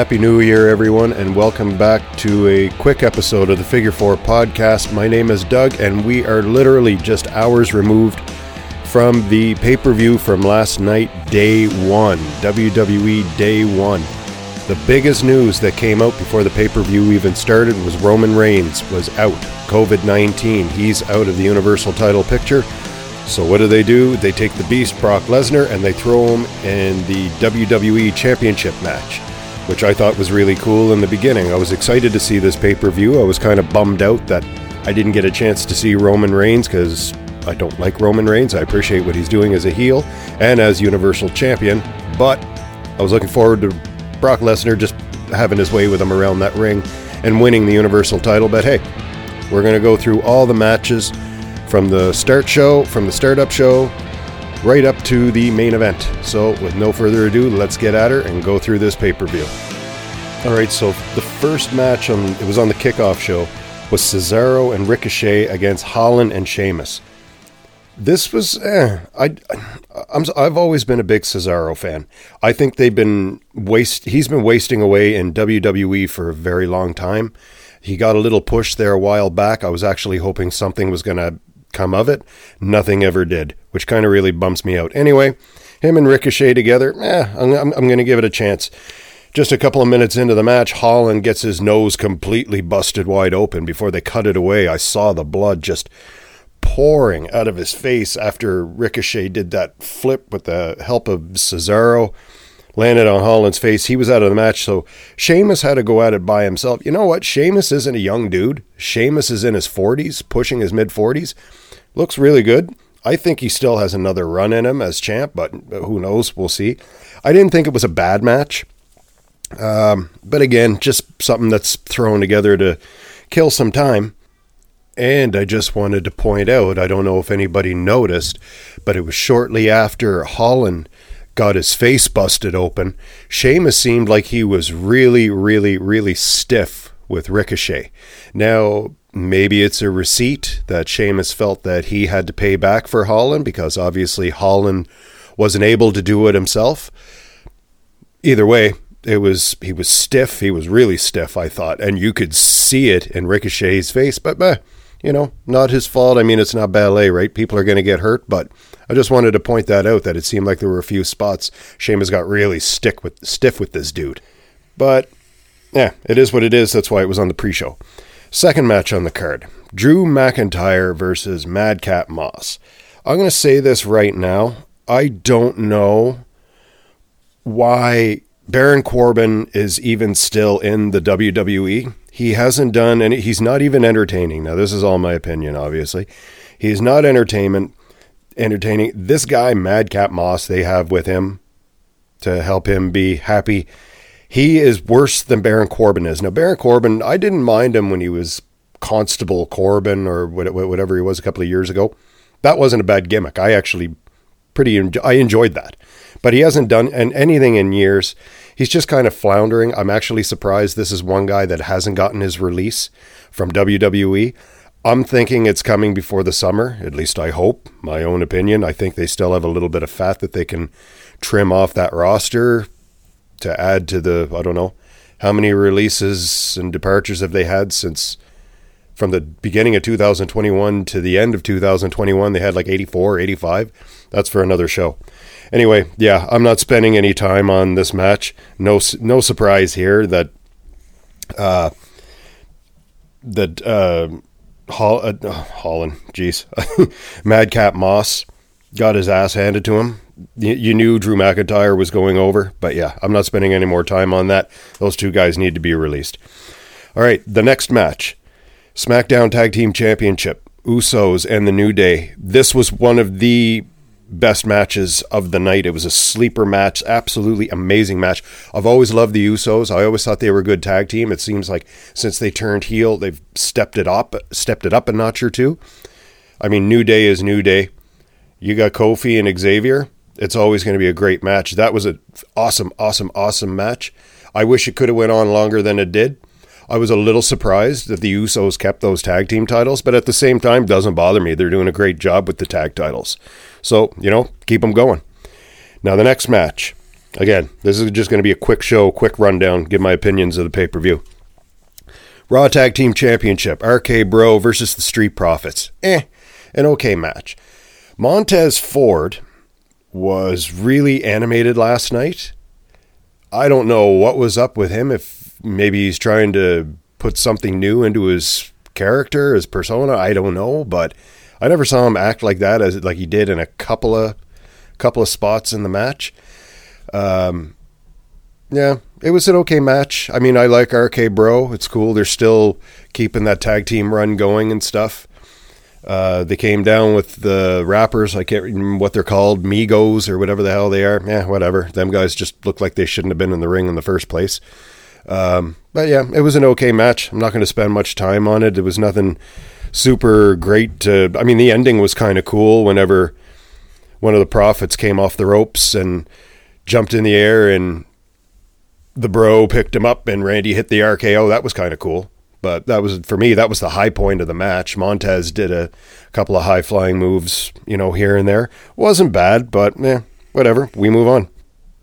Happy New Year, everyone, and welcome back to a quick episode of the Figure Four podcast. My name is Doug, and we are literally just hours removed from the pay per view from last night, day one, WWE Day One. The biggest news that came out before the pay per view even started was Roman Reigns was out. COVID 19. He's out of the Universal title picture. So, what do they do? They take the beast, Brock Lesnar, and they throw him in the WWE Championship match which I thought was really cool in the beginning. I was excited to see this pay per view. I was kind of bummed out that I didn't get a chance to see Roman Reigns because I don't like Roman Reigns. I appreciate what he's doing as a heel and as Universal Champion, but I was looking forward to Brock Lesnar just having his way with him around that ring and winning the Universal title. But hey, we're going to go through all the matches from the start show, from the startup show, right up to the main event. So, with no further ado, let's get at her and go through this pay per view. All right, so the first match on it was on the kickoff show was Cesaro and Ricochet against Holland and Sheamus. This was eh, I I'm I've always been a big Cesaro fan. I think they've been waste he's been wasting away in WWE for a very long time. He got a little push there a while back. I was actually hoping something was going to come of it. Nothing ever did, which kind of really bumps me out. Anyway, him and Ricochet together, eh, I'm, I'm, I'm going to give it a chance. Just a couple of minutes into the match, Holland gets his nose completely busted wide open. Before they cut it away, I saw the blood just pouring out of his face after Ricochet did that flip with the help of Cesaro landed on Holland's face. He was out of the match, so Sheamus had to go at it by himself. You know what? Sheamus isn't a young dude. Sheamus is in his 40s, pushing his mid 40s. Looks really good. I think he still has another run in him as champ, but who knows? We'll see. I didn't think it was a bad match. Um, but again, just something that's thrown together to kill some time. And I just wanted to point out I don't know if anybody noticed, but it was shortly after Holland got his face busted open. Sheamus seemed like he was really, really, really stiff with Ricochet. Now, maybe it's a receipt that Sheamus felt that he had to pay back for Holland because obviously Holland wasn't able to do it himself. Either way, it was he was stiff. He was really stiff, I thought, and you could see it in Ricochet's face. But meh, you know, not his fault. I mean, it's not ballet, right? People are going to get hurt, but I just wanted to point that out that it seemed like there were a few spots Sheamus got really stick with stiff with this dude. But yeah, it is what it is. That's why it was on the pre-show. Second match on the card: Drew McIntyre versus Madcap Moss. I'm going to say this right now. I don't know why Baron Corbin is even still in the WWE. He hasn't done any, he's not even entertaining. Now, this is all my opinion, obviously. He's not entertainment entertaining. This guy, Madcap Moss, they have with him to help him be happy. He is worse than Baron Corbin is. Now, Baron Corbin, I didn't mind him when he was Constable Corbin or whatever he was a couple of years ago. That wasn't a bad gimmick. I actually pretty I enjoyed that. But he hasn't done anything in years. He's just kind of floundering. I'm actually surprised this is one guy that hasn't gotten his release from WWE. I'm thinking it's coming before the summer, at least I hope. My own opinion. I think they still have a little bit of fat that they can trim off that roster to add to the, I don't know, how many releases and departures have they had since from the beginning of 2021 to the end of 2021? They had like 84, 85. That's for another show. Anyway, yeah, I'm not spending any time on this match. No, no surprise here that uh, that uh, Hall, uh, Holland, jeez, Madcap Moss got his ass handed to him. You, you knew Drew McIntyre was going over, but yeah, I'm not spending any more time on that. Those two guys need to be released. All right, the next match SmackDown Tag Team Championship, Usos and the New Day. This was one of the best matches of the night. It was a sleeper match, absolutely amazing match. I've always loved the Usos. I always thought they were a good tag team. It seems like since they turned heel, they've stepped it up, stepped it up a notch or two. I mean, New Day is New Day. You got Kofi and Xavier. It's always going to be a great match. That was an awesome, awesome, awesome match. I wish it could have went on longer than it did. I was a little surprised that the Usos kept those tag team titles, but at the same time, doesn't bother me. They're doing a great job with the tag titles. So, you know, keep them going. Now, the next match Again, this is just going to be a quick show, quick rundown, give my opinions of the pay per view. Raw Tag Team Championship, RK Bro versus the Street Profits. Eh, an okay match. Montez Ford was really animated last night. I don't know what was up with him, if maybe he's trying to put something new into his character, his persona, I don't know, but I never saw him act like that as like he did in a couple of couple of spots in the match. Um, yeah, it was an okay match. I mean, I like RK Bro. It's cool. They're still keeping that tag team run going and stuff. Uh, they came down with the rappers. I can't remember what they're called, Migos or whatever the hell they are. Yeah, whatever. Them guys just look like they shouldn't have been in the ring in the first place. Um, but yeah, it was an okay match. I'm not going to spend much time on it. It was nothing super great. To, I mean, the ending was kind of cool whenever one of the Profits came off the ropes and jumped in the air and the bro picked him up and Randy hit the RKO. That was kind of cool. But that was for me. That was the high point of the match. Montez did a couple of high flying moves, you know, here and there. wasn't bad, but yeah, whatever. We move on.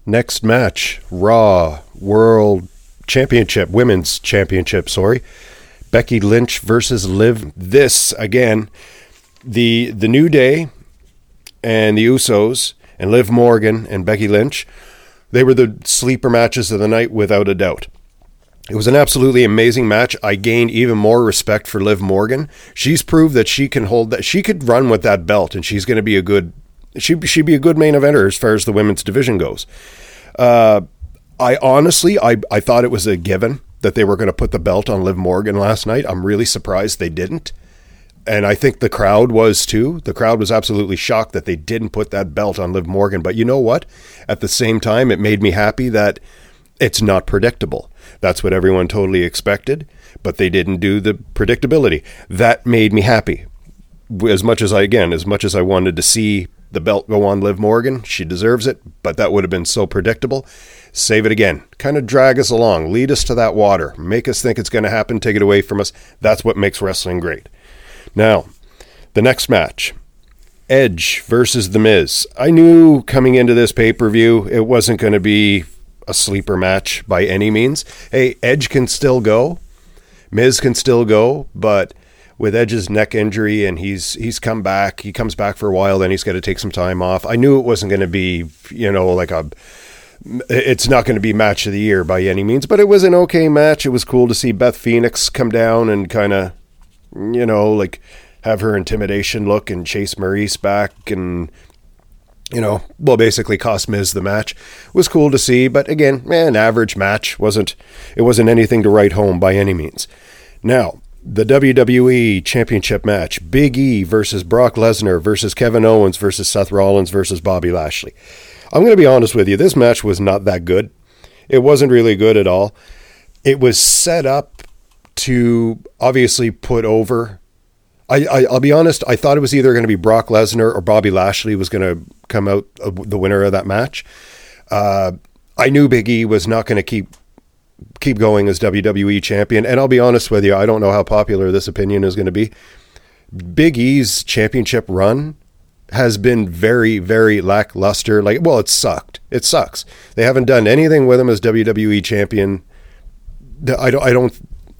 Next match: Raw World Championship, Women's Championship. Sorry, Becky Lynch versus Liv. This again, the the New Day and the Usos and Liv Morgan and Becky Lynch they were the sleeper matches of the night without a doubt. It was an absolutely amazing match. I gained even more respect for Liv Morgan. She's proved that she can hold that. She could run with that belt, and she's going to be a good. She she'd be a good main eventer as far as the women's division goes. Uh, I honestly, I I thought it was a given that they were going to put the belt on Liv Morgan last night. I'm really surprised they didn't and I think the crowd was too. The crowd was absolutely shocked that they didn't put that belt on Liv Morgan. But you know what? At the same time, it made me happy that it's not predictable. That's what everyone totally expected, but they didn't do the predictability. That made me happy. As much as I, again, as much as I wanted to see the belt go on Liv Morgan, she deserves it, but that would have been so predictable. Save it again. Kind of drag us along, lead us to that water, make us think it's going to happen, take it away from us. That's what makes wrestling great. Now, the next match Edge versus The Miz. I knew coming into this pay per view it wasn't going to be a sleeper match by any means. Hey, Edge can still go, Miz can still go, but with Edge's neck injury and he's he's come back, he comes back for a while, then he's got to take some time off. I knew it wasn't going to be, you know, like a it's not going to be match of the year by any means, but it was an okay match. It was cool to see Beth Phoenix come down and kind of you know, like have her intimidation look and chase Maurice back and you know, well, basically cost Miz the match. was cool to see, but again, an average match wasn't. It wasn't anything to write home by any means. Now, the WWE Championship match: Big E versus Brock Lesnar versus Kevin Owens versus Seth Rollins versus Bobby Lashley. I'm going to be honest with you. This match was not that good. It wasn't really good at all. It was set up to obviously put over. I, I will be honest. I thought it was either going to be Brock Lesnar or Bobby Lashley was going to come out the winner of that match. Uh, I knew Big E was not going to keep keep going as WWE champion, and I'll be honest with you. I don't know how popular this opinion is going to be. Big E's championship run has been very, very lackluster. Like, well, it sucked. It sucks. They haven't done anything with him as WWE champion. I don't. I don't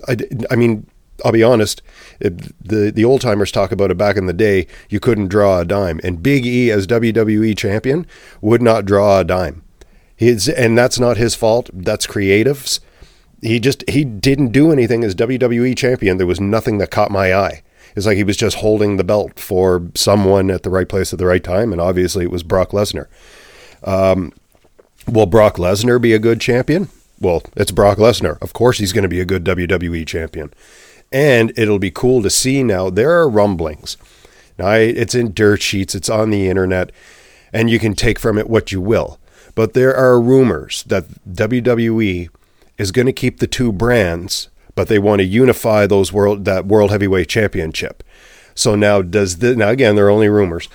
I, I mean, I'll be honest. It, the the old timers talk about it back in the day. You couldn't draw a dime, and Big E as WWE champion would not draw a dime. He's and that's not his fault. That's creatives. He just he didn't do anything as WWE champion. There was nothing that caught my eye. It's like he was just holding the belt for someone at the right place at the right time, and obviously it was Brock Lesnar. Um, will Brock Lesnar be a good champion? well, it's Brock Lesnar. Of course, he's going to be a good WWE champion. And it'll be cool to see now. There are rumblings. Now, it's in dirt sheets, it's on the internet, and you can take from it what you will. But there are rumors that WWE is going to keep the two brands, but they want to unify those world that World Heavyweight Championship. So now does the now again they're only rumors.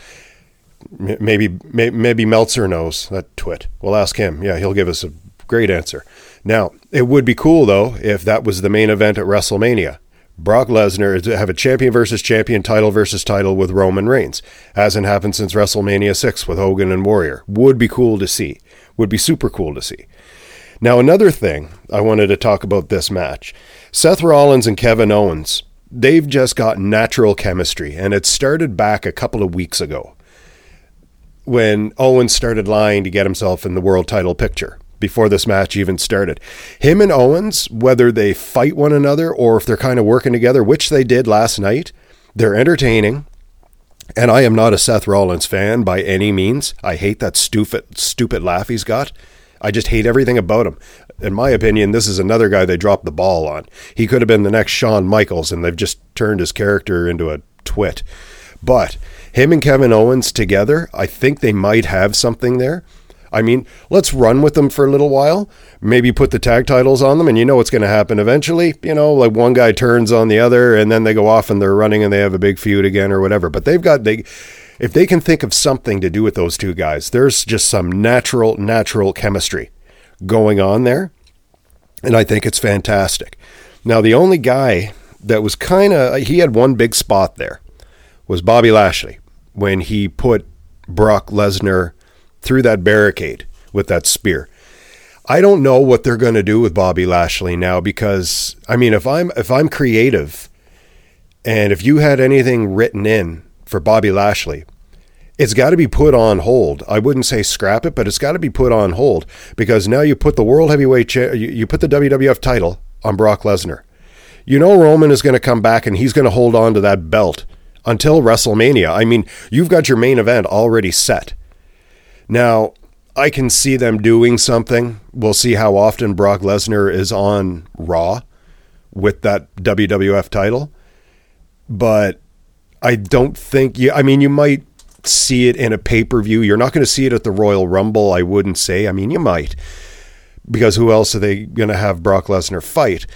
Maybe maybe Meltzer knows that twit. We'll ask him. Yeah, he'll give us a great answer. Now, it would be cool though if that was the main event at WrestleMania. Brock Lesnar to have a champion versus champion title versus title with Roman Reigns. Hasn't happened since WrestleMania 6 with Hogan and Warrior. Would be cool to see. would be super cool to see. Now, another thing I wanted to talk about this match Seth Rollins and Kevin Owens, they've just got natural chemistry, and it started back a couple of weeks ago when Owens started lying to get himself in the world title picture before this match even started. Him and Owens, whether they fight one another or if they're kind of working together, which they did last night, they're entertaining. And I am not a Seth Rollins fan by any means. I hate that stupid stupid laugh he's got. I just hate everything about him. In my opinion, this is another guy they dropped the ball on. He could have been the next Shawn Michaels, and they've just turned his character into a twit. But him and Kevin Owens together, I think they might have something there. I mean, let's run with them for a little while. Maybe put the tag titles on them, and you know what's going to happen eventually. You know, like one guy turns on the other, and then they go off and they're running and they have a big feud again or whatever. But they've got they, if they can think of something to do with those two guys, there's just some natural, natural chemistry going on there, and I think it's fantastic. Now, the only guy that was kind of he had one big spot there was Bobby Lashley when he put Brock Lesnar through that barricade with that spear. I don't know what they're going to do with Bobby Lashley now because I mean if I'm if I'm creative and if you had anything written in for Bobby Lashley, it's got to be put on hold. I wouldn't say scrap it, but it's got to be put on hold because now you put the world heavyweight cha- you, you put the WWF title on Brock Lesnar. You know Roman is going to come back and he's going to hold on to that belt until WrestleMania. I mean, you've got your main event already set. Now, I can see them doing something. We'll see how often Brock Lesnar is on Raw with that WWF title. But I don't think you, I mean, you might see it in a pay per view. You're not going to see it at the Royal Rumble, I wouldn't say. I mean, you might. Because who else are they going to have Brock Lesnar fight?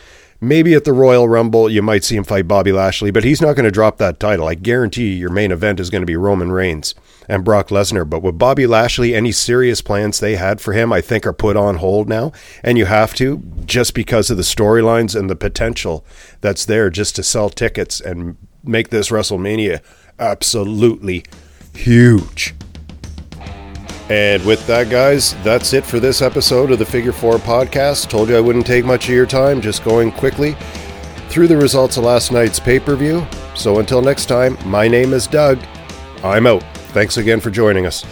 Maybe at the Royal Rumble, you might see him fight Bobby Lashley, but he's not going to drop that title. I guarantee you, your main event is going to be Roman Reigns and Brock Lesnar. But with Bobby Lashley, any serious plans they had for him, I think, are put on hold now. And you have to, just because of the storylines and the potential that's there just to sell tickets and make this WrestleMania absolutely huge. And with that, guys, that's it for this episode of the Figure Four podcast. Told you I wouldn't take much of your time, just going quickly through the results of last night's pay per view. So until next time, my name is Doug. I'm out. Thanks again for joining us.